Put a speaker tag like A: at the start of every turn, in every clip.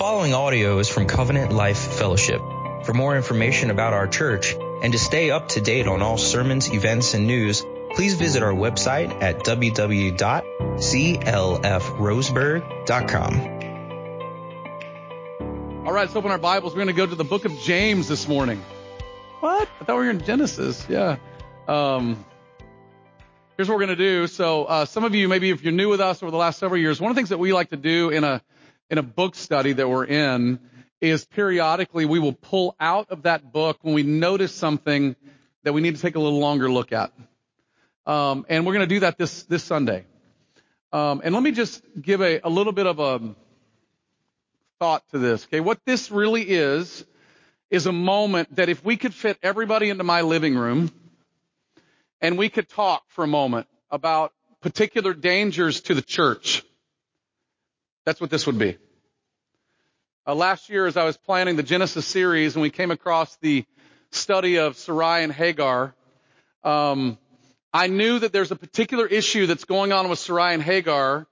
A: following audio is from Covenant Life Fellowship. For more information about our church and to stay up to date on all sermons, events, and news, please visit our website at www.clfroseburg.com.
B: All right, let's open our Bibles. We're going to go to the book of James this morning. What? I thought we were in Genesis. Yeah. Um, here's what we're going to do. So, uh, some of you, maybe if you're new with us over the last several years, one of the things that we like to do in a in a book study that we're in is periodically we will pull out of that book when we notice something that we need to take a little longer look at. Um, and we're going to do that this this Sunday. Um, and let me just give a, a little bit of a thought to this. Okay, what this really is is a moment that if we could fit everybody into my living room and we could talk for a moment about particular dangers to the church, that's what this would be. Uh, last year, as I was planning the Genesis series, and we came across the study of Sarai and Hagar, um, I knew that there's a particular issue that's going on with Sarai and Hagar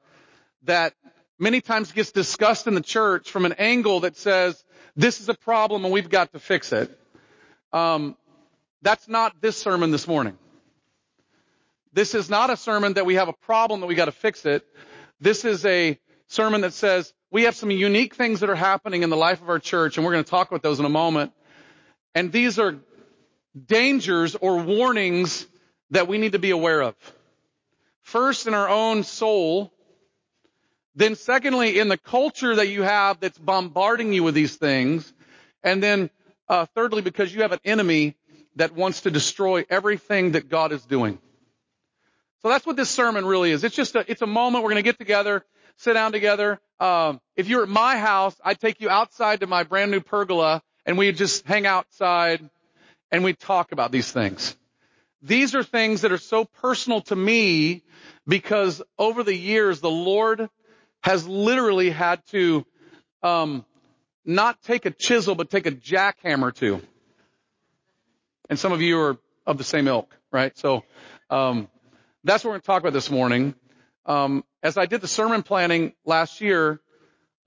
B: that many times gets discussed in the church from an angle that says this is a problem and we've got to fix it. Um, that's not this sermon this morning. This is not a sermon that we have a problem that we got to fix it. This is a sermon that says we have some unique things that are happening in the life of our church, and we're going to talk about those in a moment. And these are dangers or warnings that we need to be aware of. First, in our own soul. Then secondly, in the culture that you have that's bombarding you with these things. And then uh, thirdly, because you have an enemy that wants to destroy everything that God is doing. So that's what this sermon really is. It's just a, it's a moment we're going to get together sit down together. Um, if you're at my house, I'd take you outside to my brand new pergola and we'd just hang outside and we'd talk about these things. These are things that are so personal to me because over the years, the Lord has literally had to, um, not take a chisel, but take a jackhammer to. And some of you are of the same ilk, right? So, um, that's what we're going to talk about this morning. Um, as I did the sermon planning last year,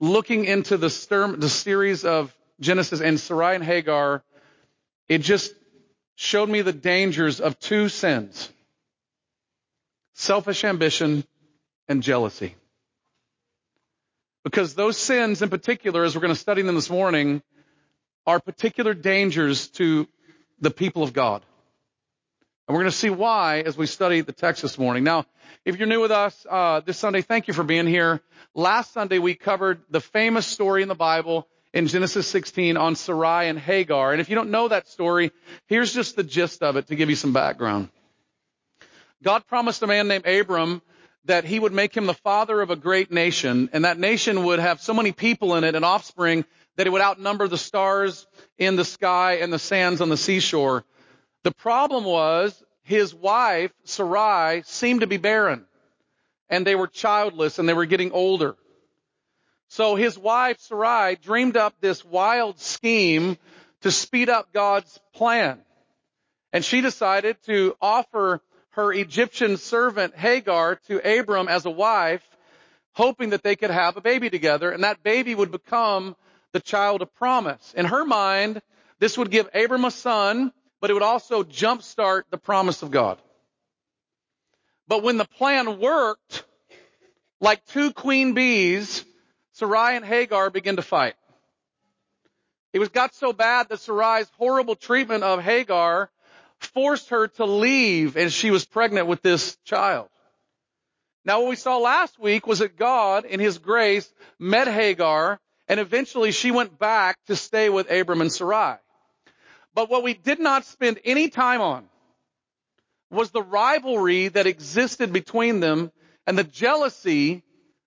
B: looking into the, stir- the series of Genesis and Sarai and Hagar, it just showed me the dangers of two sins. Selfish ambition and jealousy. Because those sins in particular, as we're going to study them this morning, are particular dangers to the people of God. And we're going to see why as we study the text this morning. Now, if you're new with us uh, this Sunday, thank you for being here. Last Sunday we covered the famous story in the Bible in Genesis 16 on Sarai and Hagar. And if you don't know that story, here's just the gist of it to give you some background. God promised a man named Abram that he would make him the father of a great nation, and that nation would have so many people in it and offspring that it would outnumber the stars in the sky and the sands on the seashore. The problem was his wife, Sarai, seemed to be barren. And they were childless and they were getting older. So his wife, Sarai, dreamed up this wild scheme to speed up God's plan. And she decided to offer her Egyptian servant Hagar to Abram as a wife, hoping that they could have a baby together, and that baby would become the child of promise. In her mind, this would give Abram a son but it would also jumpstart the promise of God. But when the plan worked, like two queen bees, Sarai and Hagar began to fight. It was got so bad that Sarai's horrible treatment of Hagar forced her to leave and she was pregnant with this child. Now what we saw last week was that God in His grace met Hagar and eventually she went back to stay with Abram and Sarai. But what we did not spend any time on was the rivalry that existed between them and the jealousy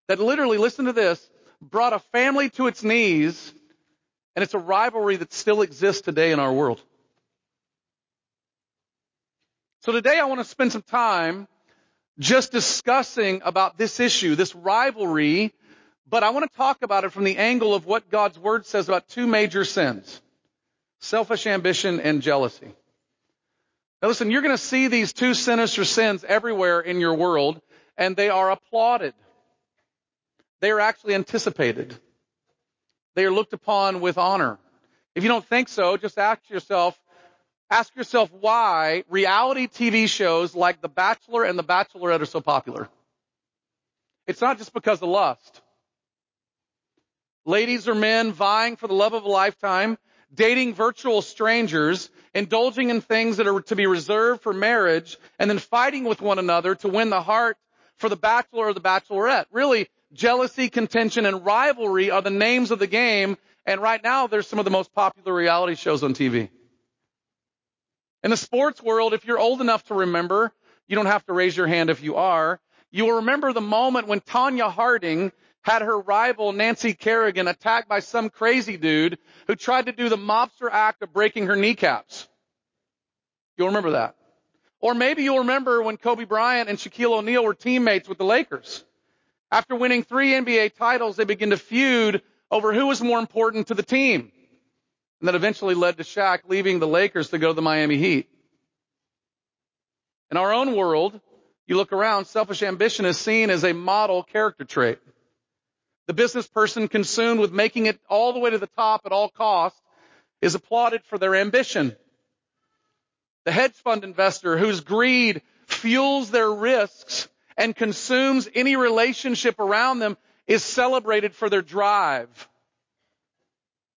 B: that literally, listen to this, brought a family to its knees, and it's a rivalry that still exists today in our world. So today I want to spend some time just discussing about this issue, this rivalry, but I want to talk about it from the angle of what God's Word says about two major sins selfish ambition and jealousy. Now listen, you're going to see these two sinister sins everywhere in your world, and they are applauded. They are actually anticipated. they are looked upon with honor. If you don't think so, just ask yourself, ask yourself why reality TV shows like The Bachelor and The Bachelorette are so popular. It's not just because of lust. Ladies or men vying for the love of a lifetime, dating virtual strangers, indulging in things that are to be reserved for marriage, and then fighting with one another to win the heart for the bachelor or the bachelorette. Really, jealousy, contention, and rivalry are the names of the game, and right now there's some of the most popular reality shows on TV. In the sports world, if you're old enough to remember, you don't have to raise your hand if you are, you will remember the moment when Tonya Harding had her rival Nancy Kerrigan attacked by some crazy dude who tried to do the mobster act of breaking her kneecaps. You'll remember that. Or maybe you'll remember when Kobe Bryant and Shaquille O'Neal were teammates with the Lakers. After winning three NBA titles, they began to feud over who was more important to the team. And that eventually led to Shaq leaving the Lakers to go to the Miami Heat. In our own world, you look around, selfish ambition is seen as a model character trait. The business person consumed with making it all the way to the top at all costs is applauded for their ambition. The hedge fund investor whose greed fuels their risks and consumes any relationship around them is celebrated for their drive.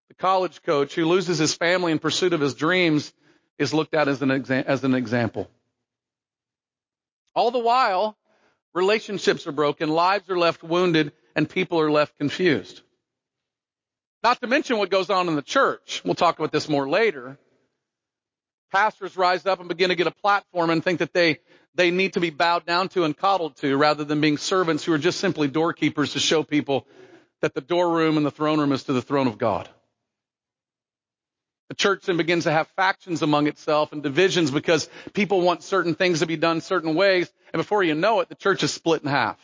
B: The college coach who loses his family in pursuit of his dreams is looked at as an, exa- as an example. All the while, relationships are broken, lives are left wounded, and people are left confused. Not to mention what goes on in the church. We'll talk about this more later. Pastors rise up and begin to get a platform and think that they, they need to be bowed down to and coddled to rather than being servants who are just simply doorkeepers to show people that the door room and the throne room is to the throne of God. The church then begins to have factions among itself and divisions because people want certain things to be done certain ways. And before you know it, the church is split in half.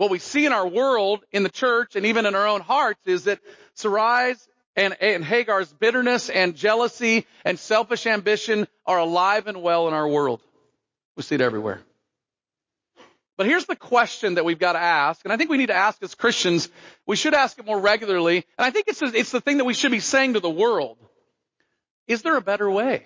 B: What we see in our world, in the church, and even in our own hearts is that Sarai's and, and Hagar's bitterness and jealousy and selfish ambition are alive and well in our world. We see it everywhere. But here's the question that we've got to ask, and I think we need to ask as Christians. We should ask it more regularly, and I think it's, it's the thing that we should be saying to the world. Is there a better way?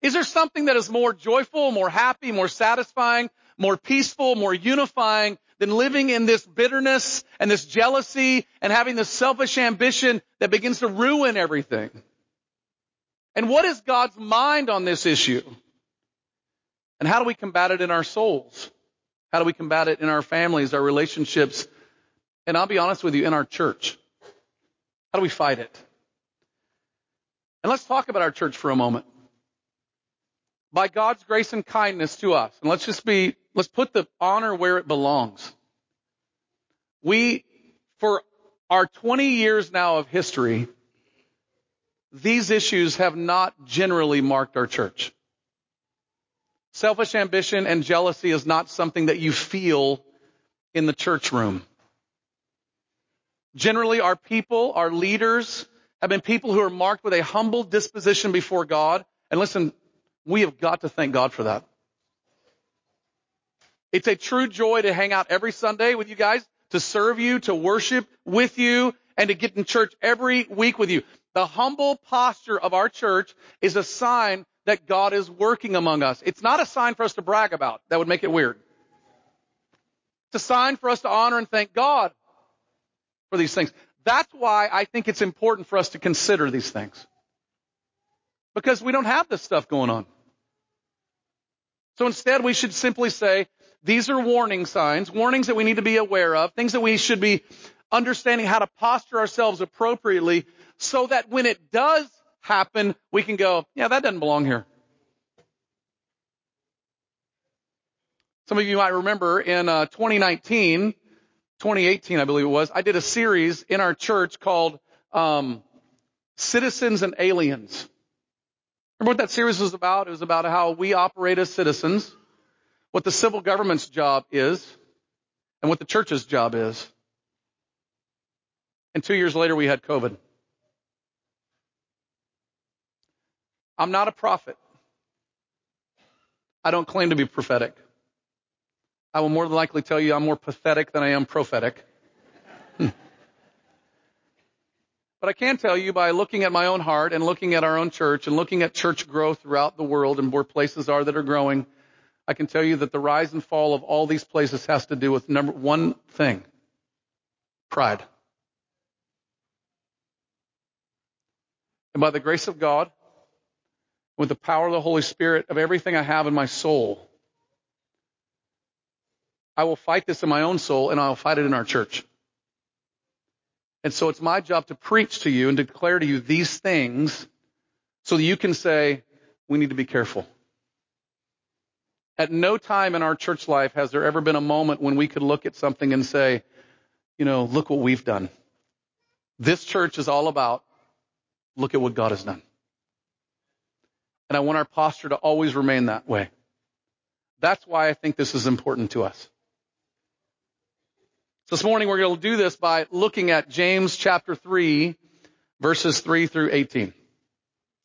B: Is there something that is more joyful, more happy, more satisfying, more peaceful, more unifying than living in this bitterness and this jealousy and having this selfish ambition that begins to ruin everything. And what is God's mind on this issue? And how do we combat it in our souls? How do we combat it in our families, our relationships? And I'll be honest with you, in our church. How do we fight it? And let's talk about our church for a moment by God's grace and kindness to us. And let's just be, let's put the honor where it belongs. We, for our 20 years now of history, these issues have not generally marked our church. Selfish ambition and jealousy is not something that you feel in the church room. Generally, our people, our leaders, have been people who are marked with a humble disposition before God. And listen, we have got to thank God for that. It's a true joy to hang out every Sunday with you guys, to serve you, to worship with you, and to get in church every week with you. The humble posture of our church is a sign that God is working among us. It's not a sign for us to brag about. That would make it weird. It's a sign for us to honor and thank God for these things. That's why I think it's important for us to consider these things. Because we don't have this stuff going on. So instead, we should simply say, these are warning signs, warnings that we need to be aware of, things that we should be understanding how to posture ourselves appropriately so that when it does happen, we can go, yeah, that doesn't belong here. Some of you might remember in uh, 2019, 2018, I believe it was, I did a series in our church called um, Citizens and Aliens. Remember what that series was about? It was about how we operate as citizens, what the civil government's job is and what the church's job is. And two years later, we had COVID. I'm not a prophet. I don't claim to be prophetic. I will more than likely tell you I'm more pathetic than I am prophetic. But I can tell you by looking at my own heart and looking at our own church and looking at church growth throughout the world and where places are that are growing I can tell you that the rise and fall of all these places has to do with number one thing. Pride. And by the grace of God, with the power of the Holy Spirit of everything I have in my soul, I will fight this in my own soul and I'll fight it in our church. And so it's my job to preach to you and declare to you these things so that you can say, we need to be careful. At no time in our church life has there ever been a moment when we could look at something and say, you know, look what we've done. This church is all about, look at what God has done. And I want our posture to always remain that way. That's why I think this is important to us. So this morning we're going to do this by looking at James chapter 3 verses 3 through 18.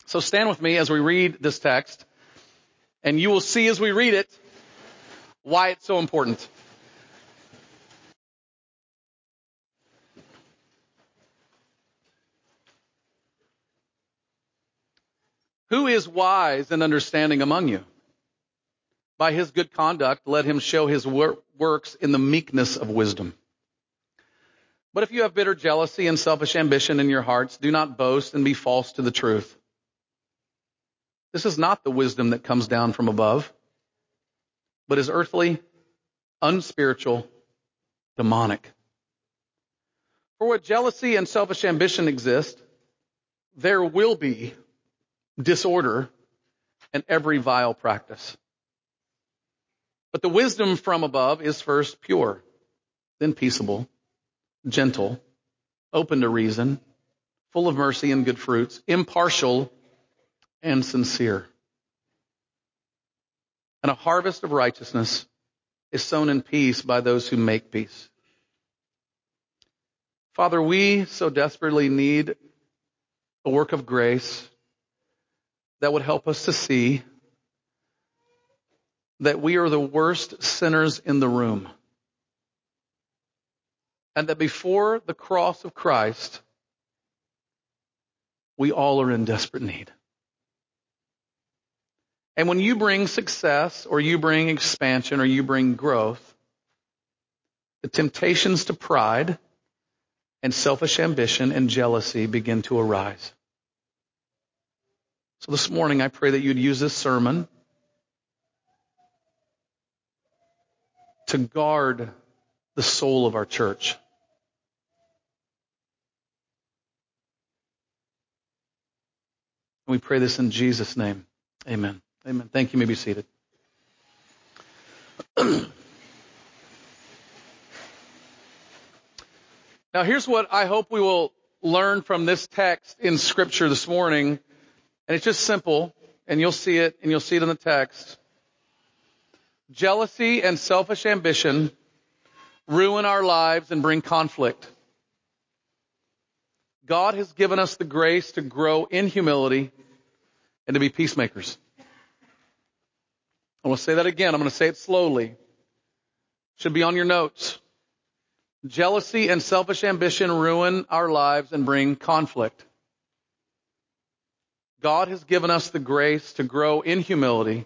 B: So stand with me as we read this text and you will see as we read it why it's so important. Who is wise and understanding among you? By his good conduct, let him show his wor- works in the meekness of wisdom. But if you have bitter jealousy and selfish ambition in your hearts, do not boast and be false to the truth. This is not the wisdom that comes down from above, but is earthly, unspiritual, demonic. For where jealousy and selfish ambition exist, there will be disorder and every vile practice. But the wisdom from above is first pure, then peaceable gentle, open to reason, full of mercy and good fruits, impartial and sincere. And a harvest of righteousness is sown in peace by those who make peace. Father, we so desperately need a work of grace that would help us to see that we are the worst sinners in the room and that before the cross of Christ, we all are in desperate need. And when you bring success or you bring expansion or you bring growth, the temptations to pride and selfish ambition and jealousy begin to arise. So this morning I pray that you'd use this sermon to guard the soul of our church. And we pray this in Jesus' name. Amen. Amen. Thank you. you may be seated. now, here's what I hope we will learn from this text in Scripture this morning. And it's just simple, and you'll see it, and you'll see it in the text. Jealousy and selfish ambition ruin our lives and bring conflict. God has given us the grace to grow in humility and to be peacemakers. I want to say that again. I'm going to say it slowly. Should be on your notes. Jealousy and selfish ambition ruin our lives and bring conflict. God has given us the grace to grow in humility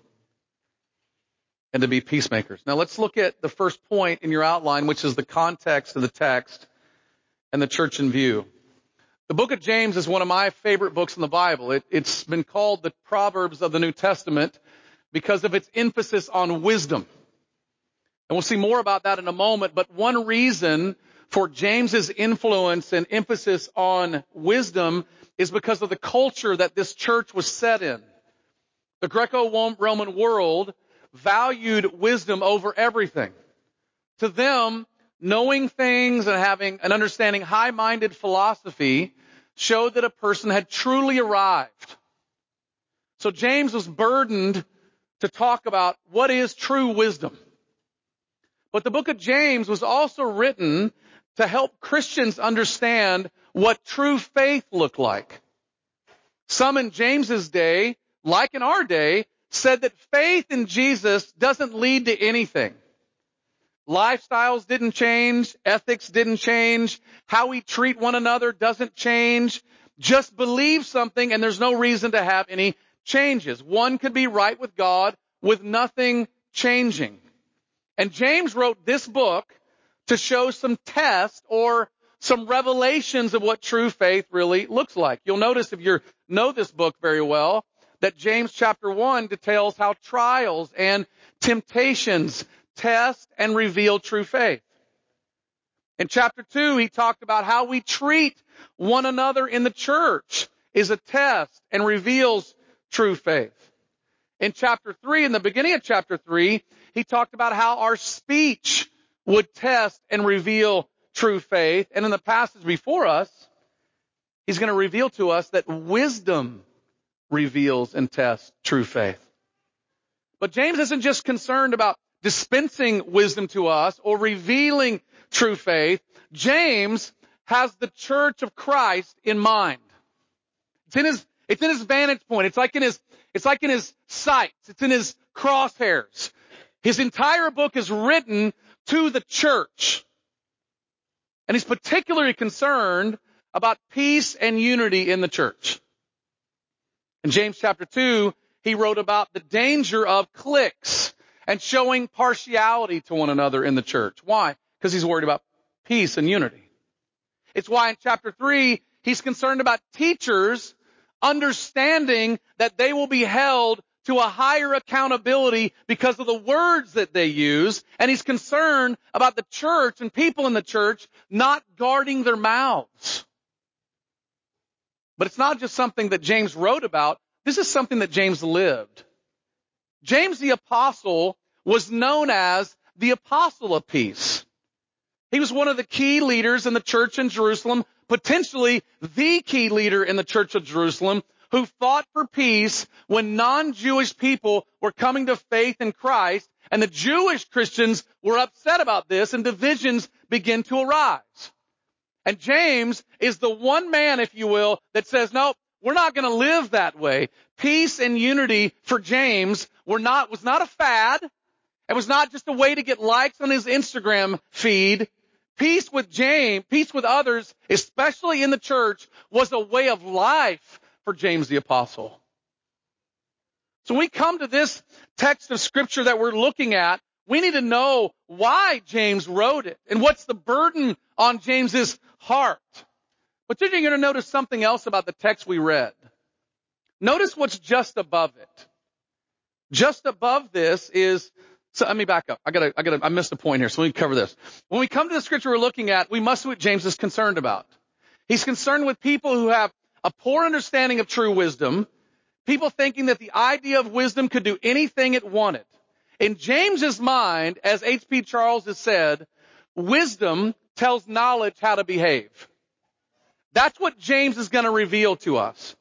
B: and to be peacemakers. Now let's look at the first point in your outline, which is the context of the text and the church in view. The book of James is one of my favorite books in the Bible. It, has been called the Proverbs of the New Testament because of its emphasis on wisdom. And we'll see more about that in a moment, but one reason for James's influence and emphasis on wisdom is because of the culture that this church was set in. The Greco-Roman world valued wisdom over everything. To them, knowing things and having an understanding high-minded philosophy showed that a person had truly arrived. So James was burdened to talk about what is true wisdom. But the book of James was also written to help Christians understand what true faith looked like. Some in James's day, like in our day, said that faith in Jesus doesn't lead to anything. Lifestyles didn't change. Ethics didn't change. How we treat one another doesn't change. Just believe something and there's no reason to have any changes. One could be right with God with nothing changing. And James wrote this book to show some tests or some revelations of what true faith really looks like. You'll notice if you know this book very well that James chapter 1 details how trials and temptations test and reveal true faith. In chapter 2, he talked about how we treat one another in the church is a test and reveals true faith. In chapter 3, in the beginning of chapter 3, he talked about how our speech would test and reveal true faith. And in the passage before us, he's going to reveal to us that wisdom reveals and tests true faith. But James isn't just concerned about dispensing wisdom to us or revealing true faith. James has the church of Christ in mind. It's in his, it's in his vantage point. It's like in his, it's like in his sights. It's in his crosshairs. His entire book is written to the church. And he's particularly concerned about peace and unity in the church. In James chapter 2, he wrote about the danger of cliques and showing partiality to one another in the church. Why? Because he's worried about peace and unity. It's why in chapter 3, he's concerned about teachers understanding that they will be held to a higher accountability because of the words that they use. And he's concerned about the church and people in the church not guarding their mouths. But it's not just something that James wrote about. This is something that James lived. James the apostle was known as the apostle of peace. He was one of the key leaders in the church in Jerusalem, potentially the key leader in the church of Jerusalem, who fought for peace when non-Jewish people were coming to faith in Christ, and the Jewish Christians were upset about this, and divisions begin to arise. And James is the one man, if you will, that says, no, we're not going to live that way. Peace and unity for James were not, was not a fad. It was not just a way to get likes on his Instagram feed. Peace with James, peace with others, especially in the church, was a way of life for James the apostle. So when we come to this text of scripture that we're looking at, we need to know why James wrote it and what's the burden on James's heart. But then you're going to notice something else about the text we read. Notice what's just above it. Just above this is, so let me back up. I gotta, I gotta, I missed a point here, so let me cover this. When we come to the scripture we're looking at, we must know what James is concerned about. He's concerned with people who have a poor understanding of true wisdom, people thinking that the idea of wisdom could do anything it wanted. In James's mind, as H.B. Charles has said, wisdom tells knowledge how to behave. That's what James is going to reveal to us.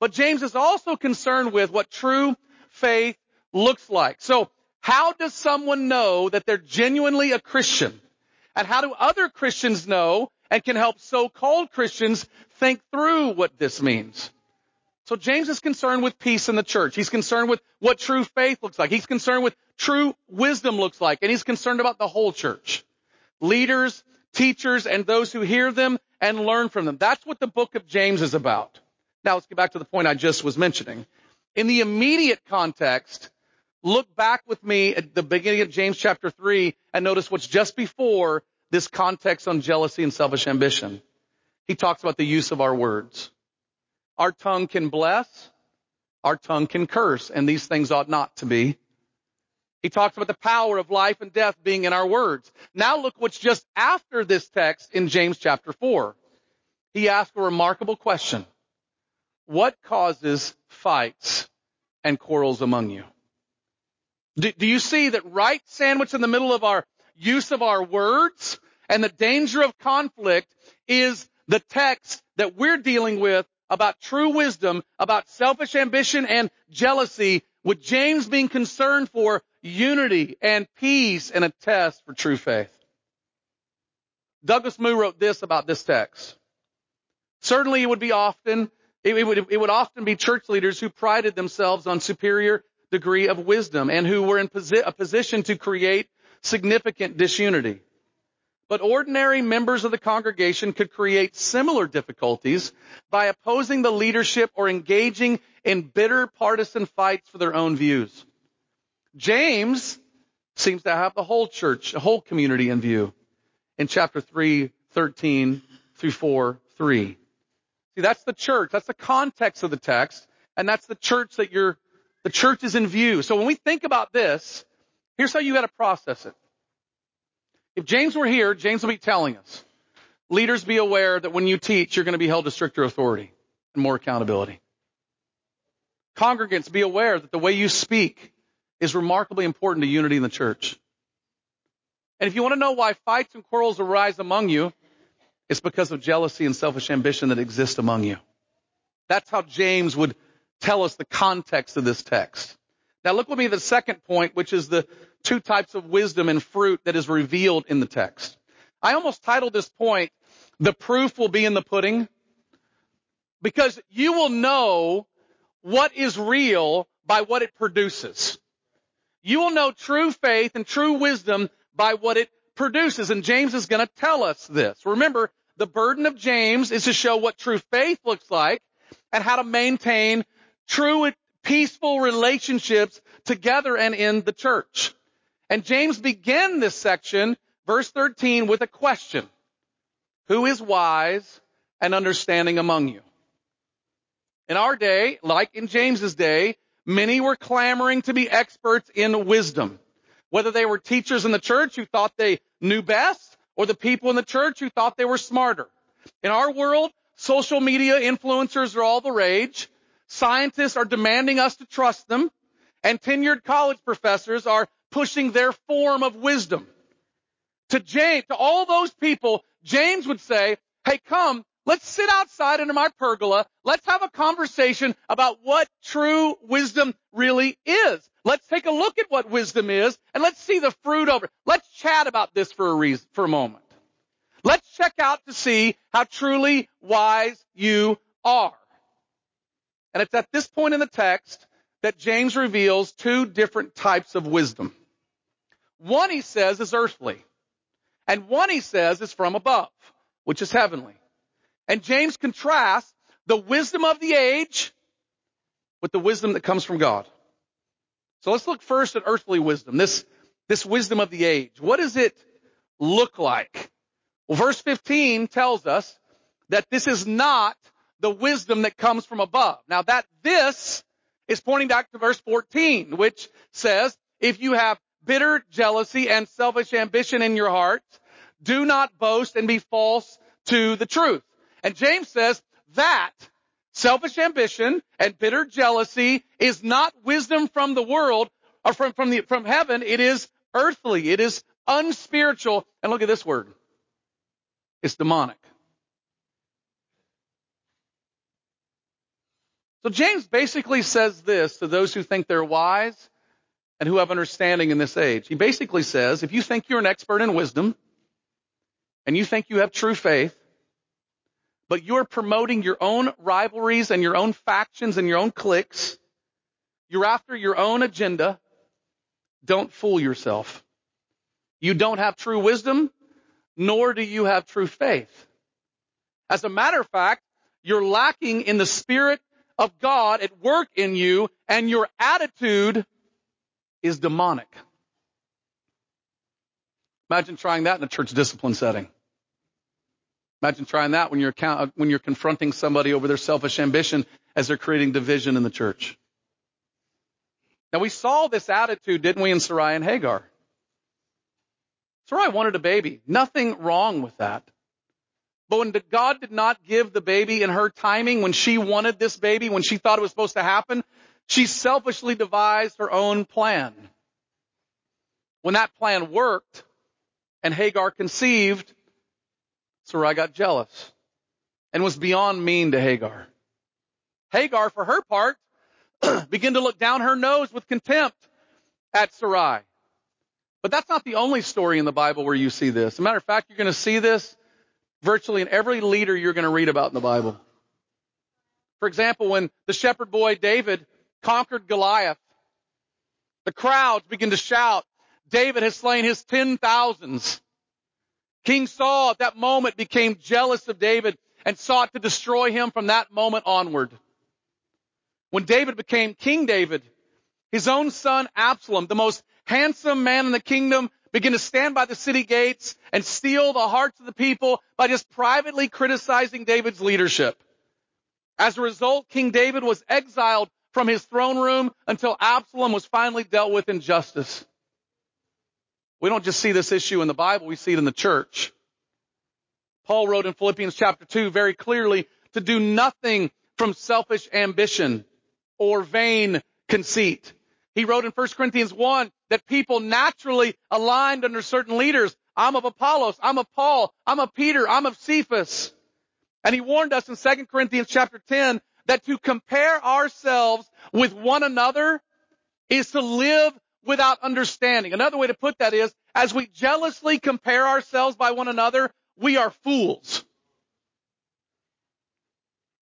B: But James is also concerned with what true faith looks like. So how does someone know that they're genuinely a Christian? And how do other Christians know and can help so-called Christians think through what this means? So James is concerned with peace in the church. He's concerned with what true faith looks like. He's concerned with true wisdom looks like. And he's concerned about the whole church. Leaders, teachers, and those who hear them and learn from them. That's what the book of James is about. Now let's get back to the point I just was mentioning. In the immediate context, look back with me at the beginning of James chapter 3 and notice what's just before this context on jealousy and selfish ambition. He talks about the use of our words. Our tongue can bless, our tongue can curse, and these things ought not to be. He talks about the power of life and death being in our words. Now look what's just after this text in James chapter 4. He asks a remarkable question. What causes fights and quarrels among you? Do, do you see that right sandwiched in the middle of our use of our words and the danger of conflict is the text that we're dealing with about true wisdom, about selfish ambition and jealousy, with James being concerned for unity and peace and a test for true faith. Douglas Moo wrote this about this text. Certainly it would be often, it would, it would often be church leaders who prided themselves on superior degree of wisdom and who were in posi- a position to create significant disunity. But ordinary members of the congregation could create similar difficulties by opposing the leadership or engaging in bitter partisan fights for their own views. James seems to have the whole church, the whole community in view in chapter 3, 13 through 4, 3. See, that's the church. That's the context of the text. And that's the church that you're, the church is in view. So when we think about this, here's how you gotta process it. If James were here, James would be telling us, leaders be aware that when you teach, you're gonna be held to stricter authority and more accountability. Congregants, be aware that the way you speak is remarkably important to unity in the church. And if you want to know why fights and quarrels arise among you, it's because of jealousy and selfish ambition that exist among you. That's how James would tell us the context of this text. Now look with me at the second point, which is the two types of wisdom and fruit that is revealed in the text. I almost titled this point, the proof will be in the pudding, because you will know what is real by what it produces. You will know true faith and true wisdom by what it produces. And James is going to tell us this. Remember, the burden of James is to show what true faith looks like and how to maintain true and peaceful relationships together and in the church. And James began this section, verse 13, with a question. Who is wise and understanding among you? In our day, like in James's day, many were clamoring to be experts in wisdom. Whether they were teachers in the church who thought they knew best, or the people in the church who thought they were smarter. In our world, social media influencers are all the rage. Scientists are demanding us to trust them. And tenured college professors are pushing their form of wisdom. To James, to all those people, James would say, hey, come, let's sit outside under my pergola. Let's have a conversation about what true wisdom really is. Let's take a look at what wisdom is and let's see the fruit of it. Let's chat about this for a reason, for a moment. Let's check out to see how truly wise you are. And it's at this point in the text that James reveals two different types of wisdom. One he says is earthly. And one he says is from above, which is heavenly. And James contrasts the wisdom of the age with the wisdom that comes from God. So let's look first at earthly wisdom, this, this wisdom of the age. What does it look like? Well, verse 15 tells us that this is not the wisdom that comes from above. Now that this is pointing back to verse 14, which says, if you have bitter jealousy and selfish ambition in your heart, do not boast and be false to the truth. And James says that Selfish ambition and bitter jealousy is not wisdom from the world or from, from the, from heaven. It is earthly. It is unspiritual. And look at this word. It's demonic. So James basically says this to those who think they're wise and who have understanding in this age. He basically says, if you think you're an expert in wisdom and you think you have true faith, but you're promoting your own rivalries and your own factions and your own cliques. You're after your own agenda. Don't fool yourself. You don't have true wisdom, nor do you have true faith. As a matter of fact, you're lacking in the Spirit of God at work in you, and your attitude is demonic. Imagine trying that in a church discipline setting. Imagine trying that when you're, uh, when you're confronting somebody over their selfish ambition as they're creating division in the church. Now we saw this attitude, didn't we, in Sarai and Hagar? Sarai wanted a baby. Nothing wrong with that. But when God did not give the baby in her timing, when she wanted this baby, when she thought it was supposed to happen, she selfishly devised her own plan. When that plan worked and Hagar conceived, Sarai got jealous and was beyond mean to Hagar. Hagar, for her part, began to look down her nose with contempt at Sarai. But that's not the only story in the Bible where you see this. As a matter of fact, you're going to see this virtually in every leader you're going to read about in the Bible. For example, when the shepherd boy David conquered Goliath, the crowds begin to shout, David has slain his ten thousands. King Saul at that moment became jealous of David and sought to destroy him from that moment onward. When David became King David, his own son Absalom, the most handsome man in the kingdom, began to stand by the city gates and steal the hearts of the people by just privately criticizing David's leadership. As a result, King David was exiled from his throne room until Absalom was finally dealt with in justice. We don't just see this issue in the Bible, we see it in the church. Paul wrote in Philippians chapter 2 very clearly to do nothing from selfish ambition or vain conceit. He wrote in 1 Corinthians 1 that people naturally aligned under certain leaders. I'm of Apollos, I'm of Paul, I'm of Peter, I'm of Cephas. And he warned us in 2 Corinthians chapter 10 that to compare ourselves with one another is to live without understanding. Another way to put that is, as we jealously compare ourselves by one another, we are fools.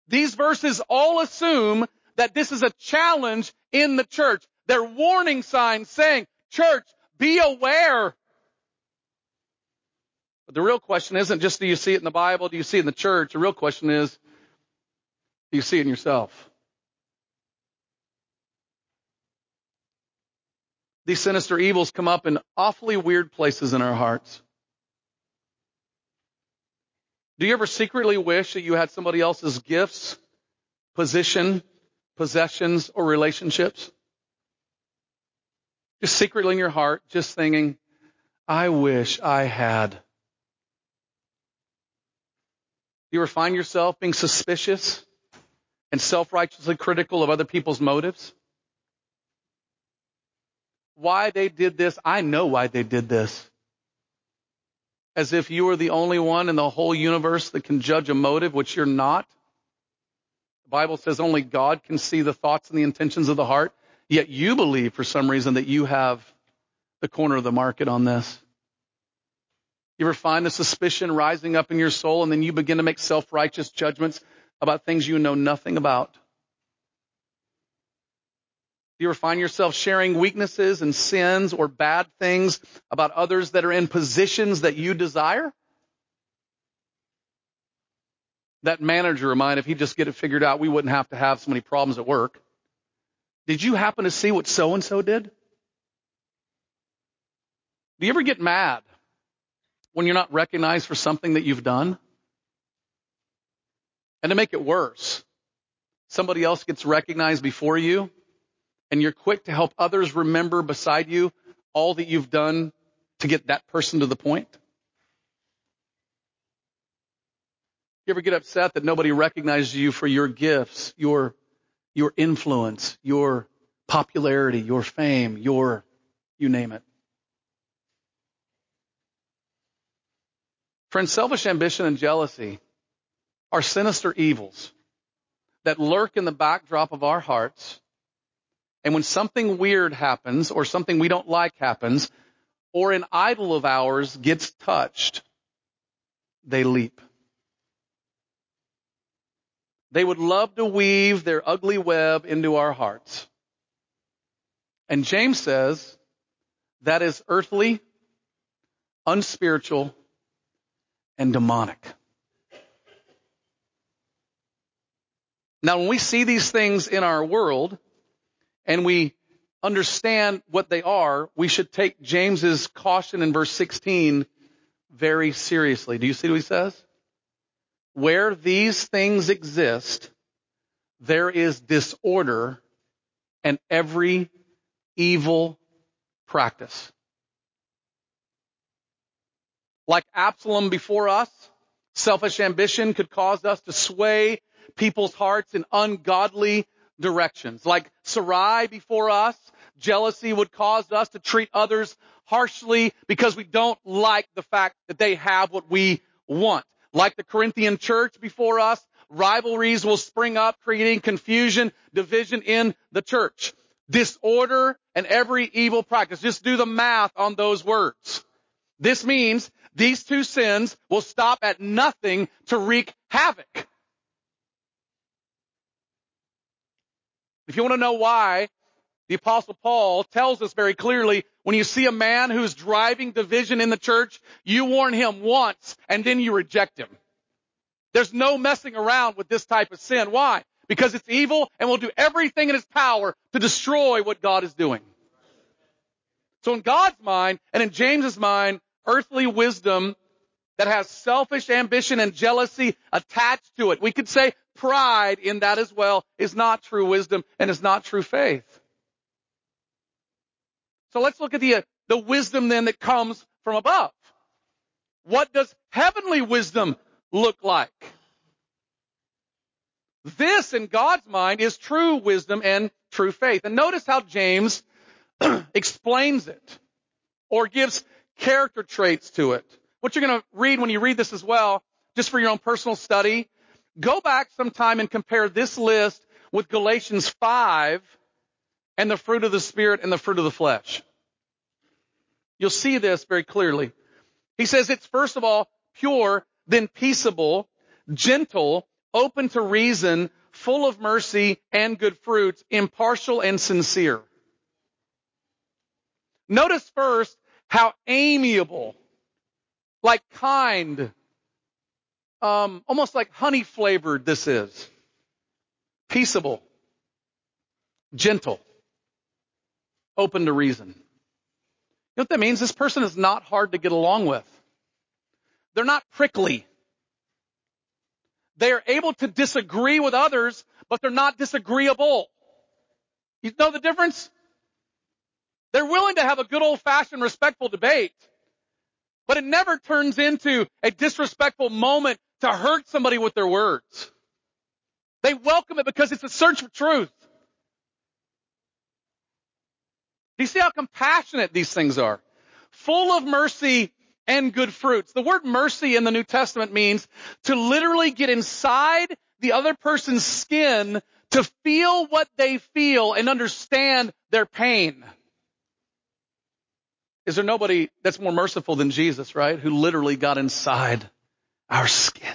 B: These verses all assume that this is a challenge in the church. They're warning signs saying, church, be aware. But the real question isn't just do you see it in the Bible, do you see it in the church? The real question is, do you see it in yourself? these sinister evils come up in awfully weird places in our hearts. Do you ever secretly wish that you had somebody else's gifts, position, possessions, or relationships? Just secretly in your heart, just thinking, I wish I had. You ever find yourself being suspicious and self-righteously critical of other people's motives? why they did this. I know why they did this. As if you are the only one in the whole universe that can judge a motive, which you're not. The Bible says only God can see the thoughts and the intentions of the heart. Yet you believe for some reason that you have the corner of the market on this. You ever find a suspicion rising up in your soul and then you begin to make self-righteous judgments about things you know nothing about? Do you ever find yourself sharing weaknesses and sins or bad things about others that are in positions that you desire? That manager of mine, if he'd just get it figured out, we wouldn't have to have so many problems at work. Did you happen to see what so and so did? Do you ever get mad when you're not recognized for something that you've done? And to make it worse, somebody else gets recognized before you and you're quick to help others remember beside you all that you've done to get that person to the point? Do you ever get upset that nobody recognizes you for your gifts, your, your influence, your popularity, your fame, your, you name it? Friends, selfish ambition and jealousy are sinister evils that lurk in the backdrop of our hearts and when something weird happens or something we don't like happens or an idol of ours gets touched, they leap. They would love to weave their ugly web into our hearts. And James says that is earthly, unspiritual, and demonic. Now, when we see these things in our world, and we understand what they are, we should take James's caution in verse 16 very seriously. Do you see what he says? Where these things exist, there is disorder and every evil practice. Like Absalom before us, selfish ambition could cause us to sway people's hearts in ungodly directions. Like Sarai before us, jealousy would cause us to treat others harshly because we don't like the fact that they have what we want. Like the Corinthian church before us, rivalries will spring up, creating confusion, division in the church. Disorder and every evil practice. Just do the math on those words. This means these two sins will stop at nothing to wreak havoc. If you want to know why The apostle Paul tells us very clearly, when you see a man who's driving division in the church, you warn him once and then you reject him. There's no messing around with this type of sin. Why? Because it's evil and will do everything in its power to destroy what God is doing. So in God's mind and in James's mind, earthly wisdom that has selfish ambition and jealousy attached to it. We could say pride in that as well is not true wisdom and is not true faith. So let's look at the, uh, the wisdom then that comes from above. What does heavenly wisdom look like? This in God's mind is true wisdom and true faith. And notice how James explains it or gives character traits to it. What you're going to read when you read this as well, just for your own personal study, go back sometime and compare this list with Galatians 5 and the fruit of the Spirit and the fruit of the flesh. You'll see this very clearly. He says it's first of all pure, then peaceable, gentle, open to reason, full of mercy and good fruits, impartial and sincere. Notice first how amiable, like kind, um, almost like honey flavored this is. Peaceable, gentle, open to reason. You know what that means? This person is not hard to get along with. They're not prickly. They are able to disagree with others, but they're not disagreeable. You know the difference? They're willing to have a good old fashioned respectful debate, but it never turns into a disrespectful moment to hurt somebody with their words. They welcome it because it's a search for truth. Do you see how compassionate these things are? Full of mercy and good fruits. The word mercy in the New Testament means to literally get inside the other person's skin to feel what they feel and understand their pain. Is there nobody that's more merciful than Jesus, right? Who literally got inside our skin.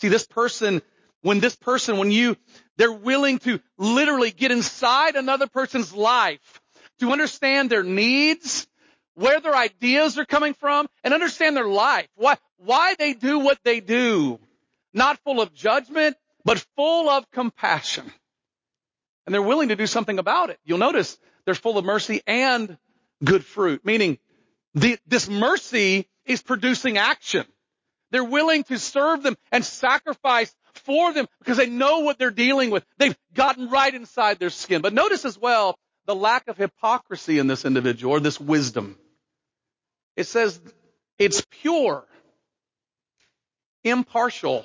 B: See, this person, when this person, when you, they're willing to literally get inside another person's life to understand their needs, where their ideas are coming from, and understand their life. Why, why they do what they do. Not full of judgment, but full of compassion. And they're willing to do something about it. You'll notice they're full of mercy and good fruit, meaning the, this mercy is producing action. They're willing to serve them and sacrifice for them because they know what they're dealing with. They've gotten right inside their skin. But notice as well the lack of hypocrisy in this individual or this wisdom. It says it's pure, impartial,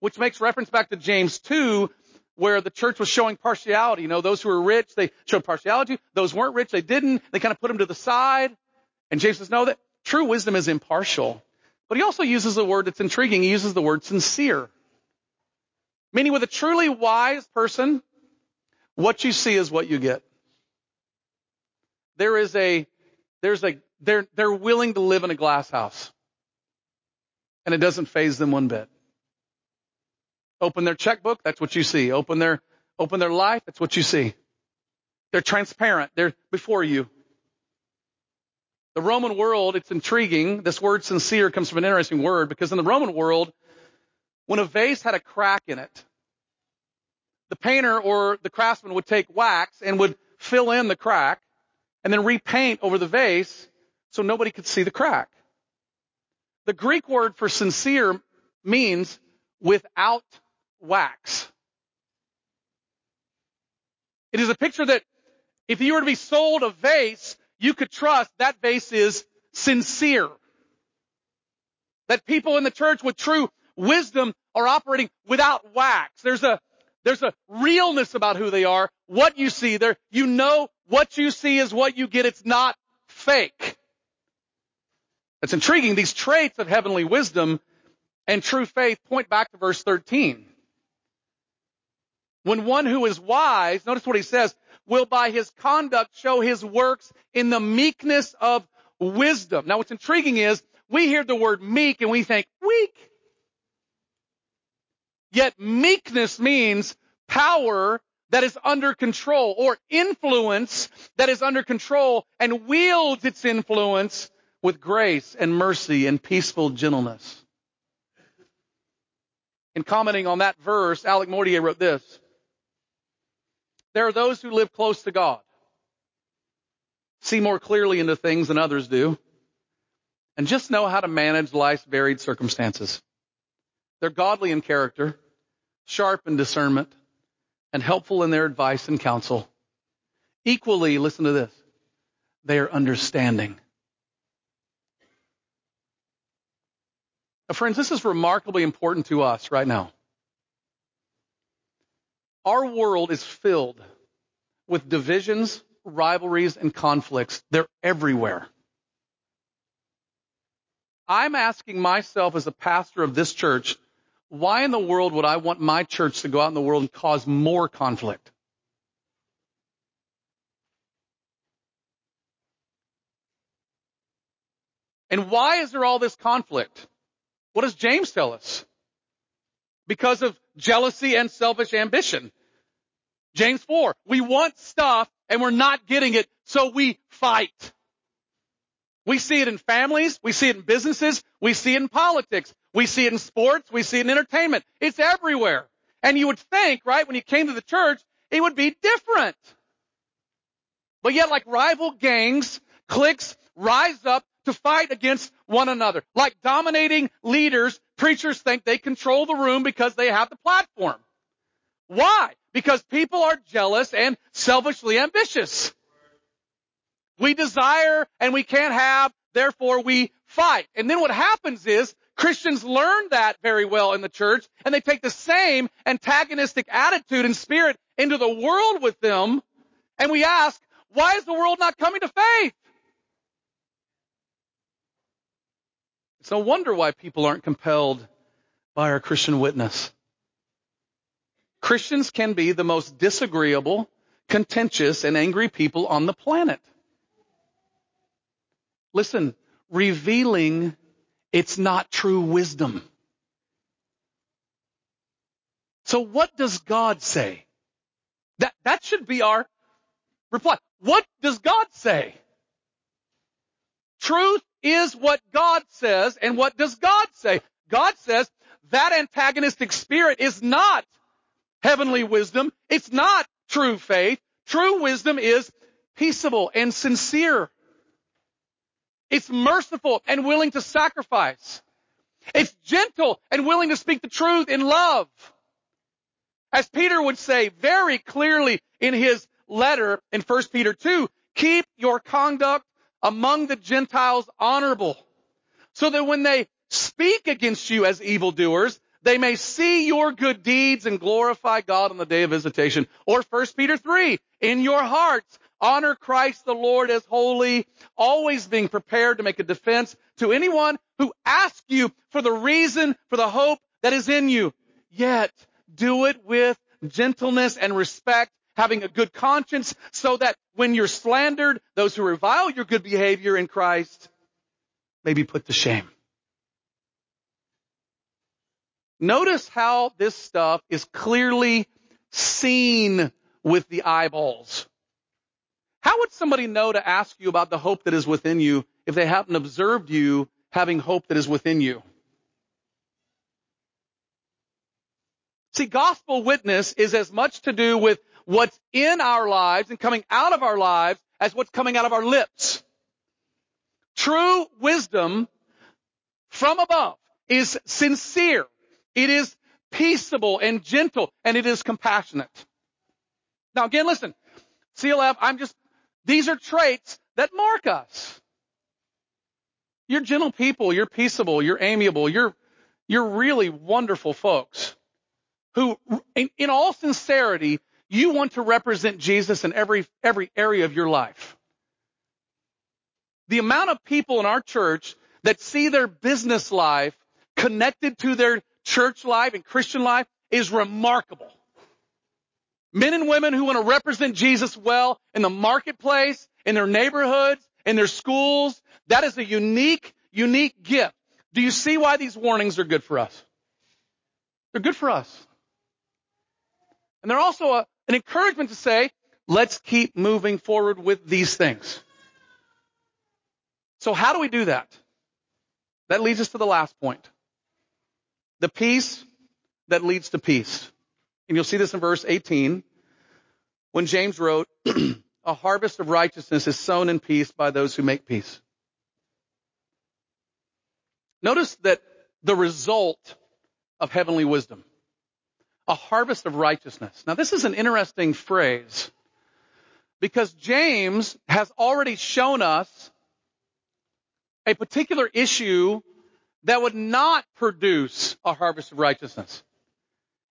B: which makes reference back to James 2, where the church was showing partiality. You know, those who were rich, they showed partiality. Those weren't rich, they didn't. They kind of put them to the side. And James says, no, that true wisdom is impartial. But he also uses a word that's intriguing. He uses the word sincere. Meaning with a truly wise person, what you see is what you get. There is a, there's a, they're, they're willing to live in a glass house. And it doesn't faze them one bit. Open their checkbook, that's what you see. Open their, open their life, that's what you see. They're transparent. They're before you. The Roman world, it's intriguing. This word sincere comes from an interesting word because in the Roman world, when a vase had a crack in it, the painter or the craftsman would take wax and would fill in the crack and then repaint over the vase so nobody could see the crack. The Greek word for sincere means without wax. It is a picture that if you were to be sold a vase, you could trust that vase is sincere. That people in the church with true wisdom are operating without wax. There's a, there's a realness about who they are, what you see there. You know what you see is what you get. It's not fake. It's intriguing. These traits of heavenly wisdom and true faith point back to verse 13. When one who is wise, notice what he says, will by his conduct show his works in the meekness of wisdom. Now what's intriguing is we hear the word meek and we think weak. Yet meekness means power that is under control or influence that is under control and wields its influence with grace and mercy and peaceful gentleness. In commenting on that verse, Alec Motyer wrote this. There are those who live close to God, see more clearly into things than others do, and just know how to manage life's varied circumstances. They're godly in character, sharp in discernment, and helpful in their advice and counsel. Equally, listen to this, they are understanding. Now, friends, this is remarkably important to us right now. Our world is filled with divisions, rivalries, and conflicts. They're everywhere. I'm asking myself as a pastor of this church, why in the world would I want my church to go out in the world and cause more conflict? And why is there all this conflict? What does James tell us? Because of jealousy and selfish ambition. James 4, we want stuff and we're not getting it, so we fight. We see it in families, we see it in businesses, we see it in politics, we see it in sports, we see it in entertainment. It's everywhere. And you would think, right, when you came to the church, it would be different. But yet, like rival gangs, cliques rise up to fight against one another. Like dominating leaders, preachers think they control the room because they have the platform. Why? Because people are jealous and selfishly ambitious. We desire and we can't have, therefore we fight. And then what happens is Christians learn that very well in the church and they take the same antagonistic attitude and spirit into the world with them. And we ask, why is the world not coming to faith? It's no wonder why people aren't compelled by our Christian witness. Christians can be the most disagreeable, contentious, and angry people on the planet. Listen, revealing it's not true wisdom. So what does God say? That, that should be our reply. What does God say? Truth is what God says, and what does God say? God says that antagonistic spirit is not heavenly wisdom. It's not true faith. True wisdom is peaceable and sincere. It's merciful and willing to sacrifice. It's gentle and willing to speak the truth in love. As Peter would say very clearly in his letter in 1 Peter 2, keep your conduct among the Gentiles honorable, so that when they speak against you as evildoers, they may see your good deeds and glorify God on the day of visitation. Or 1 Peter 3, in your hearts, honor Christ the Lord as holy, always being prepared to make a defense to anyone who asks you for the reason for the hope that is in you. Yet, do it with gentleness and respect, having a good conscience, so that when you're slandered, those who revile your good behavior in Christ may be put to shame. Notice how this stuff is clearly seen with the eyeballs. How would somebody know to ask you about the hope that is within you if they haven't observed you having hope that is within you? See, gospel witness is as much to do with what's in our lives and coming out of our lives as what's coming out of our lips. True wisdom from above is sincere. It is peaceable and gentle and it is compassionate. Now again, listen, CLF, I'm just, these are traits that mark us. You're gentle people, you're peaceable, you're amiable, you're, you're really wonderful folks who, in, in all sincerity, you want to represent Jesus in every, every area of your life. The amount of people in our church that see their business life connected to their church life and Christian life is remarkable. Men and women who want to represent Jesus well in the marketplace, in their neighborhoods, in their schools, that is a unique, unique gift. Do you see why these warnings are good for us? They're good for us. And they're also a, an encouragement to say, let's keep moving forward with these things. So how do we do that? That leads us to the last point. The peace that leads to peace. And you'll see this in verse 18 when James wrote, a harvest of righteousness is sown in peace by those who make peace. Notice that the result of heavenly wisdom, a harvest of righteousness. Now this is an interesting phrase because James has already shown us a particular issue that would not produce a harvest of righteousness.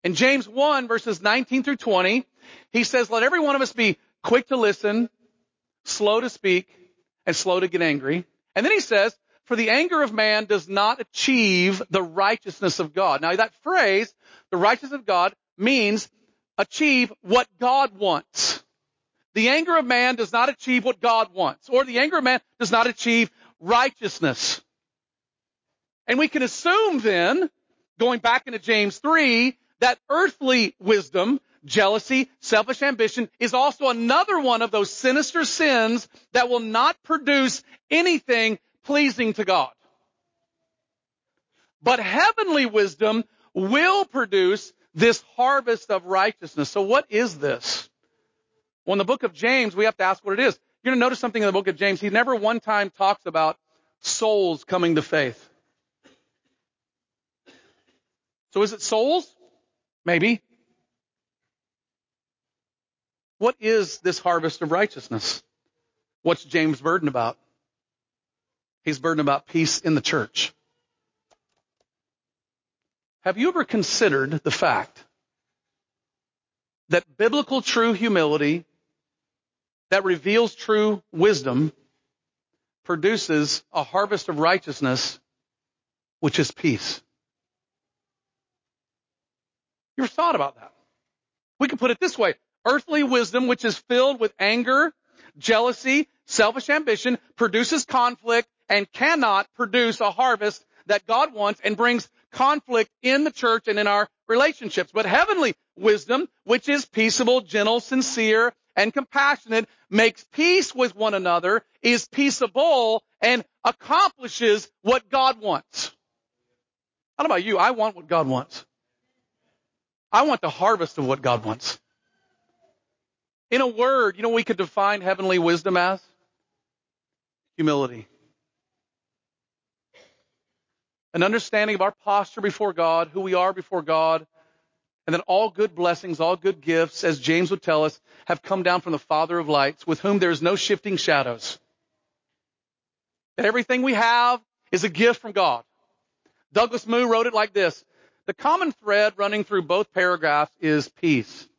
B: In James 1 verses 19 through 20, he says, let every one of us be quick to listen, slow to speak, and slow to get angry. And then he says, for the anger of man does not achieve the righteousness of God. Now that phrase, the righteousness of God, means achieve what God wants. The anger of man does not achieve what God wants, or the anger of man does not achieve righteousness. And we can assume then, going back into James 3, that earthly wisdom, jealousy, selfish ambition is also another one of those sinister sins that will not produce anything pleasing to God. But heavenly wisdom will produce this harvest of righteousness. So what is this? Well, in the book of James, we have to ask what it is. You're going to notice something in the book of James. He never one time talks about souls coming to faith. So is it souls? Maybe. What is this harvest of righteousness? What's James' burden about? He's burdened about peace in the church. Have you ever considered the fact that biblical true humility that reveals true wisdom produces a harvest of righteousness, which is peace? You ever thought about that? We can put it this way. Earthly wisdom, which is filled with anger, jealousy, selfish ambition, produces conflict and cannot produce a harvest that God wants and brings conflict in the church and in our relationships. But heavenly wisdom, which is peaceable, gentle, sincere, and compassionate, makes peace with one another, is peaceable, and accomplishes what God wants. How about you? I want what God wants. I want the harvest of what God wants. In a word, you know we could define heavenly wisdom as? Humility. An understanding of our posture before God, who we are before God, and that all good blessings, all good gifts, as James would tell us, have come down from the Father of lights, with whom there is no shifting shadows. That everything we have is a gift from God. Douglas Moo wrote it like this. The common thread running through both paragraphs is peace.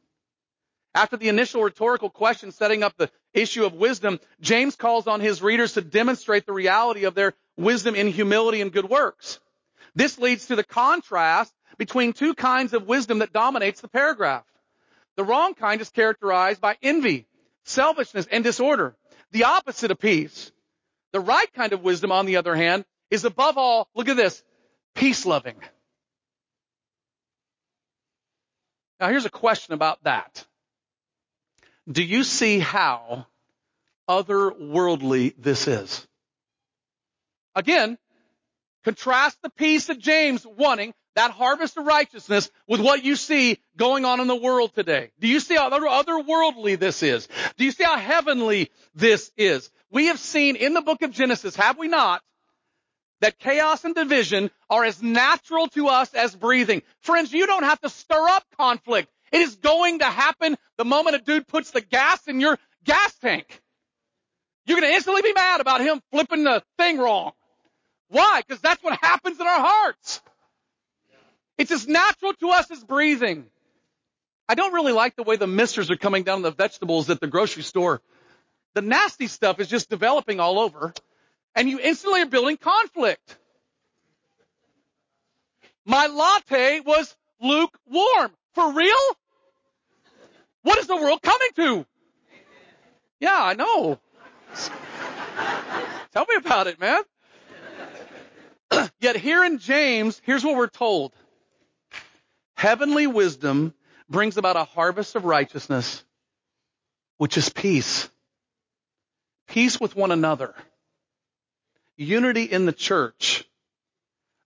B: After the initial rhetorical question setting up the issue of wisdom, James calls on his readers to demonstrate the reality of their wisdom in humility and good works. This leads to the contrast between two kinds of wisdom that dominates the paragraph. The wrong kind is characterized by envy, selfishness, and disorder. The opposite of peace. The right kind of wisdom, on the other hand, is above all, look at this, peace loving. Now here's a question about that. Do you see how otherworldly this is? Again, contrast the peace of James wanting, that harvest of righteousness, with what you see going on in the world today. Do you see how otherworldly this is? Do you see how heavenly this is? We have seen in the book of Genesis, have we not, that chaos and division are as natural to us as breathing. Friends, you don't have to stir up conflict. It is going to happen the moment a dude puts the gas in your gas tank. You're going to instantly be mad about him flipping the thing wrong. Why? Because that's what happens in our hearts. It's as natural to us as breathing. I don't really like the way the misters are coming down on the vegetables at the grocery store. The nasty stuff is just developing all over and you instantly are building conflict. My latte was lukewarm. For real? What is the world coming to? Yeah, I know. Tell me about it, man. Yet here in James, here's what we're told. Heavenly wisdom brings about a harvest of righteousness, which is peace. Peace with one another. Unity in the church.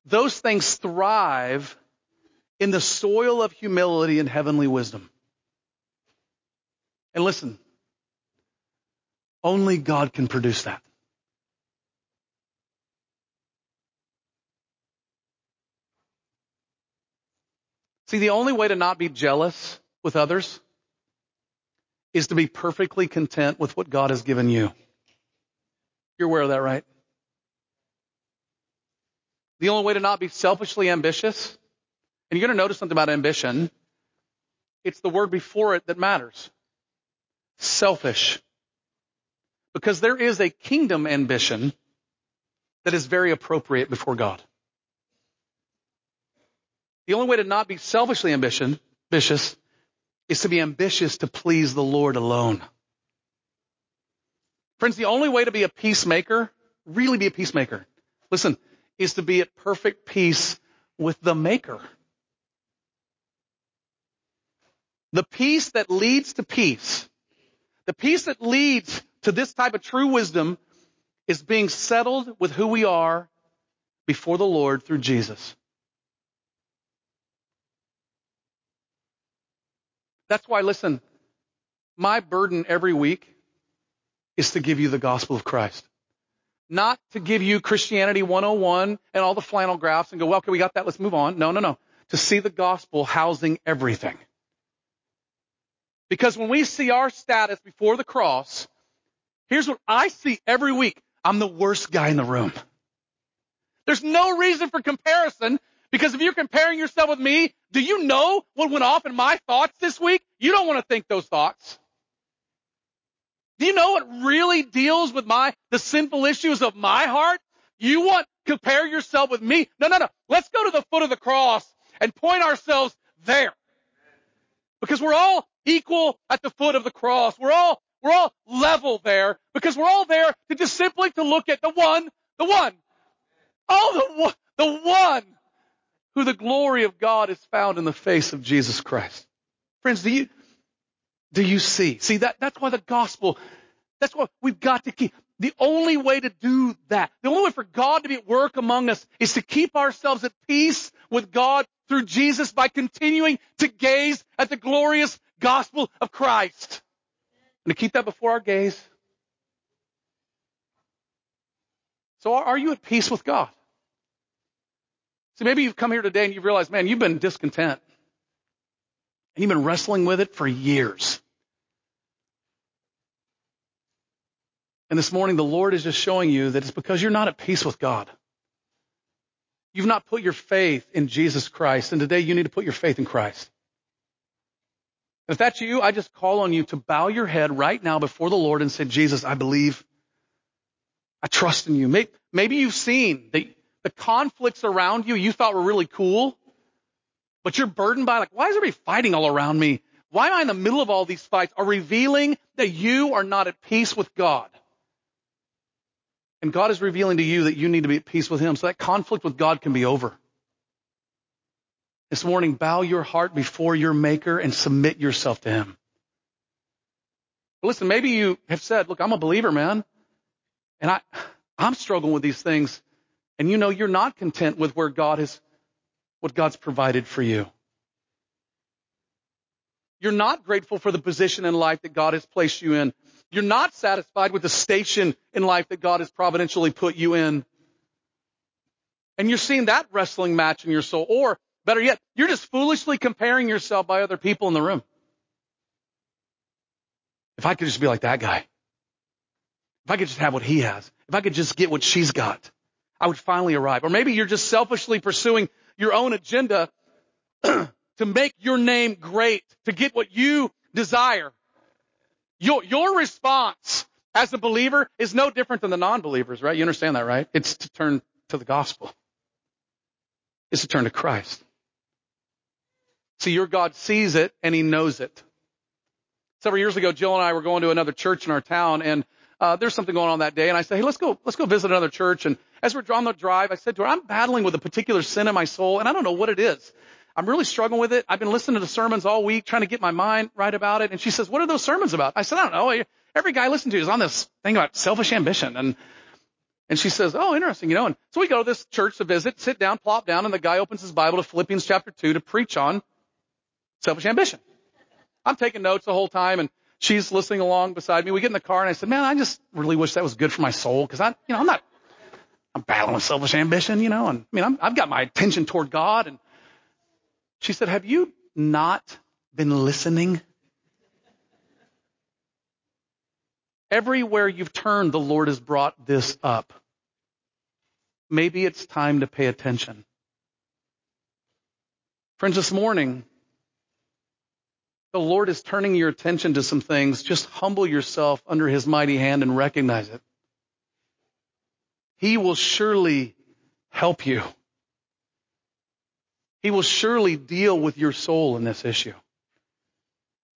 B: Those things thrive in the soil of humility and heavenly wisdom. And listen, only God can produce that. See, the only way to not be jealous with others is to be perfectly content with what God has given you. You're aware of that, right? The only way to not be selfishly ambitious, and you're going to notice something about ambition, it's the word before it that matters. Selfish. Because there is a kingdom ambition that is very appropriate before God. The only way to not be selfishly ambition, ambitious is to be ambitious to please the Lord alone. Friends, the only way to be a peacemaker, really be a peacemaker, listen, is to be at perfect peace with the Maker. The peace that leads to peace, the peace that leads to this type of true wisdom is being settled with who we are before the Lord through Jesus. That's why, listen, my burden every week is to give you the gospel of Christ. Not to give you Christianity 101 and all the flannel graphs and go, well, okay, we got that, let's move on. No, no, no. To see the gospel housing everything. Because when we see our status before the cross, here's what I see every week. I'm the worst guy in the room. There's no reason for comparison because if you're comparing yourself with me, do you know what went off in my thoughts this week? You don't want to think those thoughts. Do you know what really deals with my, the sinful issues of my heart? You want compare yourself with me? No, no, no. Let's go to the foot of the cross and point ourselves there. Because we're all equal at the foot of the cross. We're all, we're all level there because we're all there to just simply to look at the one, the one. Oh, the one, the one who the glory of God is found in the face of Jesus Christ. Friends, do you, do you see? See, that, that's why the gospel, that's why we've got to keep. The only way to do that, the only way for God to be at work among us is to keep ourselves at peace with God through Jesus by continuing to gaze at the glorious gospel of Christ. And to keep that before our gaze. So are you at peace with God? See, maybe you've come here today and you've realized, man, you've been discontent. And you've been wrestling with it for years. And this morning, the Lord is just showing you that it's because you're not at peace with God. You've not put your faith in Jesus Christ, and today you need to put your faith in Christ. And If that's you, I just call on you to bow your head right now before the Lord and say, Jesus, I believe. I trust in you. Maybe you've seen the, the conflicts around you you thought were really cool, but you're burdened by like, why is everybody fighting all around me? Why am I in the middle of all these fights? Are revealing that you are not at peace with God. And God is revealing to you that you need to be at peace with Him so that conflict with God can be over. This morning, bow your heart before your Maker and submit yourself to Him. But listen, maybe you have said, look, I'm a believer, man. And I, I'm struggling with these things. And you know you're not content with where God has, what God's provided for you. You're not grateful for the position in life that God has placed you in. You're not satisfied with the station in life that God has providentially put you in. And you're seeing that wrestling match in your soul. Or better yet, you're just foolishly comparing yourself by other people in the room. If I could just be like that guy. If I could just have what he has. If I could just get what she's got, I would finally arrive. Or maybe you're just selfishly pursuing your own agenda to make your name great, to get what you desire. Your, your response as a believer is no different than the non-believers, right? You understand that, right? It's to turn to the gospel. It's to turn to Christ. See, your God sees it and he knows it. Several years ago, Jill and I were going to another church in our town and uh, there's something going on that day. And I said, hey, let's go, let's go visit another church. And as we're on the drive, I said to her, I'm battling with a particular sin in my soul and I don't know what it is. I'm really struggling with it. I've been listening to sermons all week, trying to get my mind right about it. And she says, what are those sermons about? I said, I don't know. Every guy I listen to is on this thing about selfish ambition. And, and she says, oh, interesting, you know. And so we go to this church to visit, sit down, plop down, and the guy opens his Bible to Philippians chapter 2 to preach on selfish ambition. I'm taking notes the whole time and she's listening along beside me. We get in the car and I said, man, I just really wish that was good for my soul because I, you know, I'm not, I'm battling with selfish ambition, you know, and I mean, I'm, I've got my attention toward God. And she said, have you not been listening? Everywhere you've turned, the Lord has brought this up. Maybe it's time to pay attention. Friends, this morning, the Lord is turning your attention to some things. Just humble yourself under His mighty hand and recognize it. He will surely help you. He will surely deal with your soul in this issue.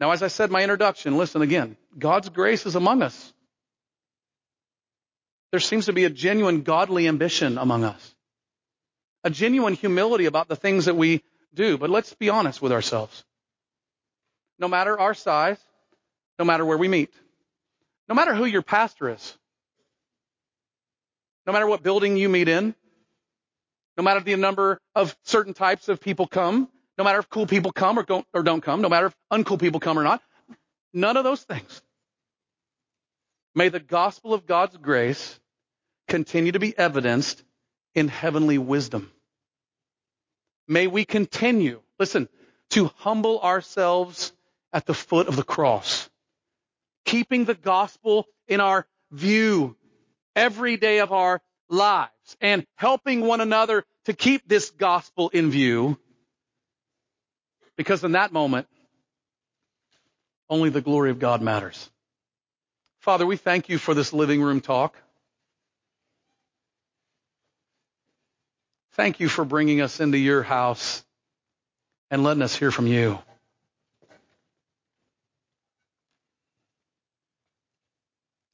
B: Now, as I said in my introduction, listen again. God's grace is among us. There seems to be a genuine godly ambition among us. A genuine humility about the things that we do. But let's be honest with ourselves no matter our size, no matter where we meet, no matter who your pastor is, no matter what building you meet in, no matter the number of certain types of people come, no matter if cool people come or don't, or don't come, no matter if uncool people come or not, none of those things. May the gospel of God's grace continue to be evidenced in heavenly wisdom. May we continue, listen, to humble ourselves at the foot of the cross. Keeping the gospel in our view every day of our lives and helping one another to keep this gospel in view. Because in that moment, only the glory of God matters. Father, we thank you for this living room talk. Thank you for bringing us into your house and letting us hear from you.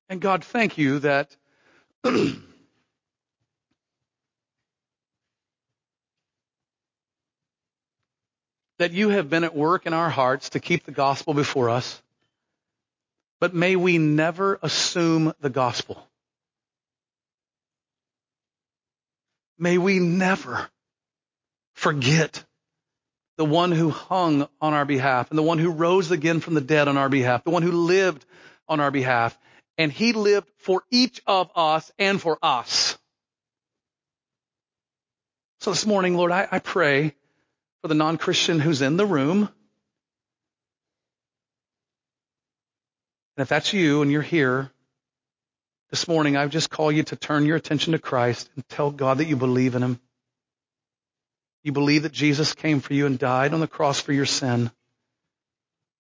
B: And God, thank you that that you have been at work in our hearts to keep the gospel before us. But may we never assume the gospel. May we never forget the one who hung on our behalf and the one who rose again from the dead on our behalf, the one who lived on our behalf, and he lived for each of us and for us. So this morning, Lord, I, I pray for the non-Christian who's in the room. And if that's you and you're here this morning, I just call you to turn your attention to Christ and tell God that you believe in him. You believe that Jesus came for you and died on the cross for your sin.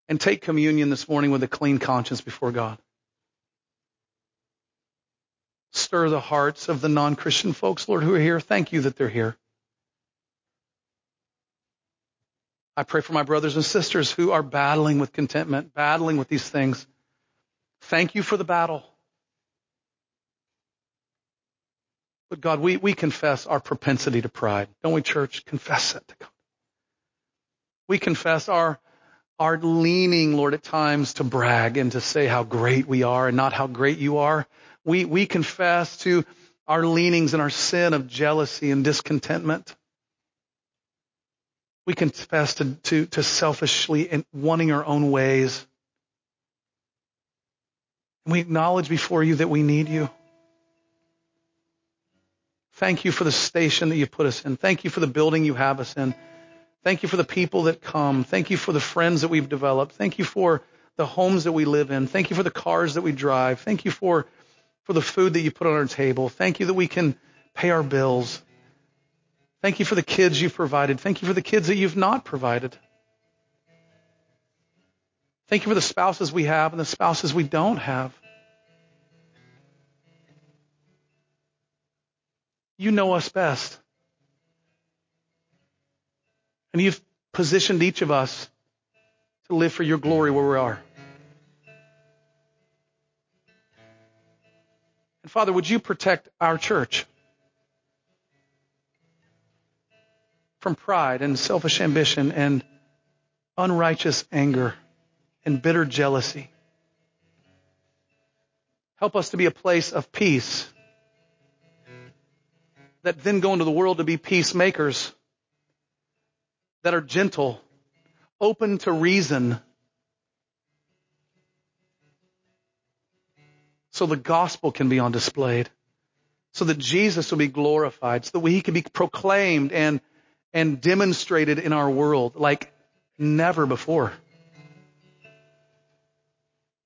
B: And take communion this morning with a clean conscience before God stir the hearts of the non Christian folks, Lord, who are here. Thank you that they're here. I pray for my brothers and sisters who are battling with contentment, battling with these things. Thank you for the battle. But God, we, we confess our propensity to pride. Don't we, church? Confess it to God. We confess our, our leaning, Lord, at times to brag and to say how great we are and not how great you are. We, we confess to our leanings and our sin of jealousy and discontentment. We confess to, to, to selfishly and wanting our own ways. And we acknowledge before you that we need you. Thank you for the station that you put us in. Thank you for the building you have us in. Thank you for the people that come. Thank you for the friends that we've developed. Thank you for the homes that we live in. Thank you for the cars that we drive. Thank you for for the food that you put on our table. Thank you that we can pay our bills. Thank you for the kids you've provided. Thank you for the kids that you've not provided. Thank you for the spouses we have and the spouses we don't have. You know us best. And you've positioned each of us to live for your glory where we are. And Father, would you protect our church from pride and selfish ambition and unrighteous anger and bitter jealousy. Help us to be a place of peace that then go into the world to be peacemakers that are gentle, open to reason, so the gospel can be on display, so that Jesus will be glorified, so that he can be proclaimed and, and demonstrated in our world like never before.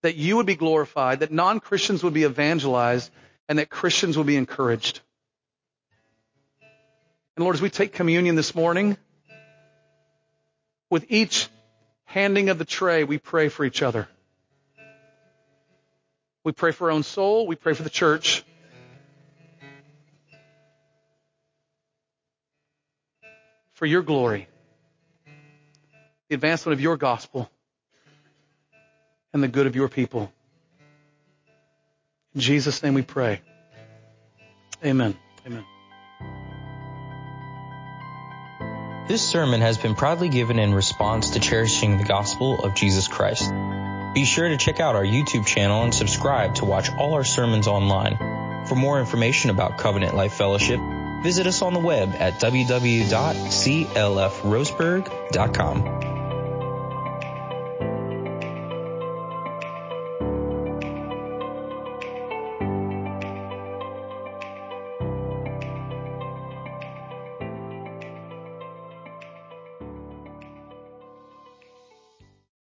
B: That you would be glorified, that non-Christians would be evangelized, and that Christians would be encouraged. And Lord, as we take communion this morning, with each handing of the tray, we pray for each other. We pray for our own soul. We pray for the church. For your glory, the advancement of your gospel, and the good of your people. In Jesus' name we pray. Amen. Amen.
A: This sermon has been proudly given in response to cherishing the gospel of Jesus Christ. Be sure to check out our YouTube channel and subscribe to watch all our sermons online. For more information about Covenant Life Fellowship, visit us on the web at www.clfroseburg.com.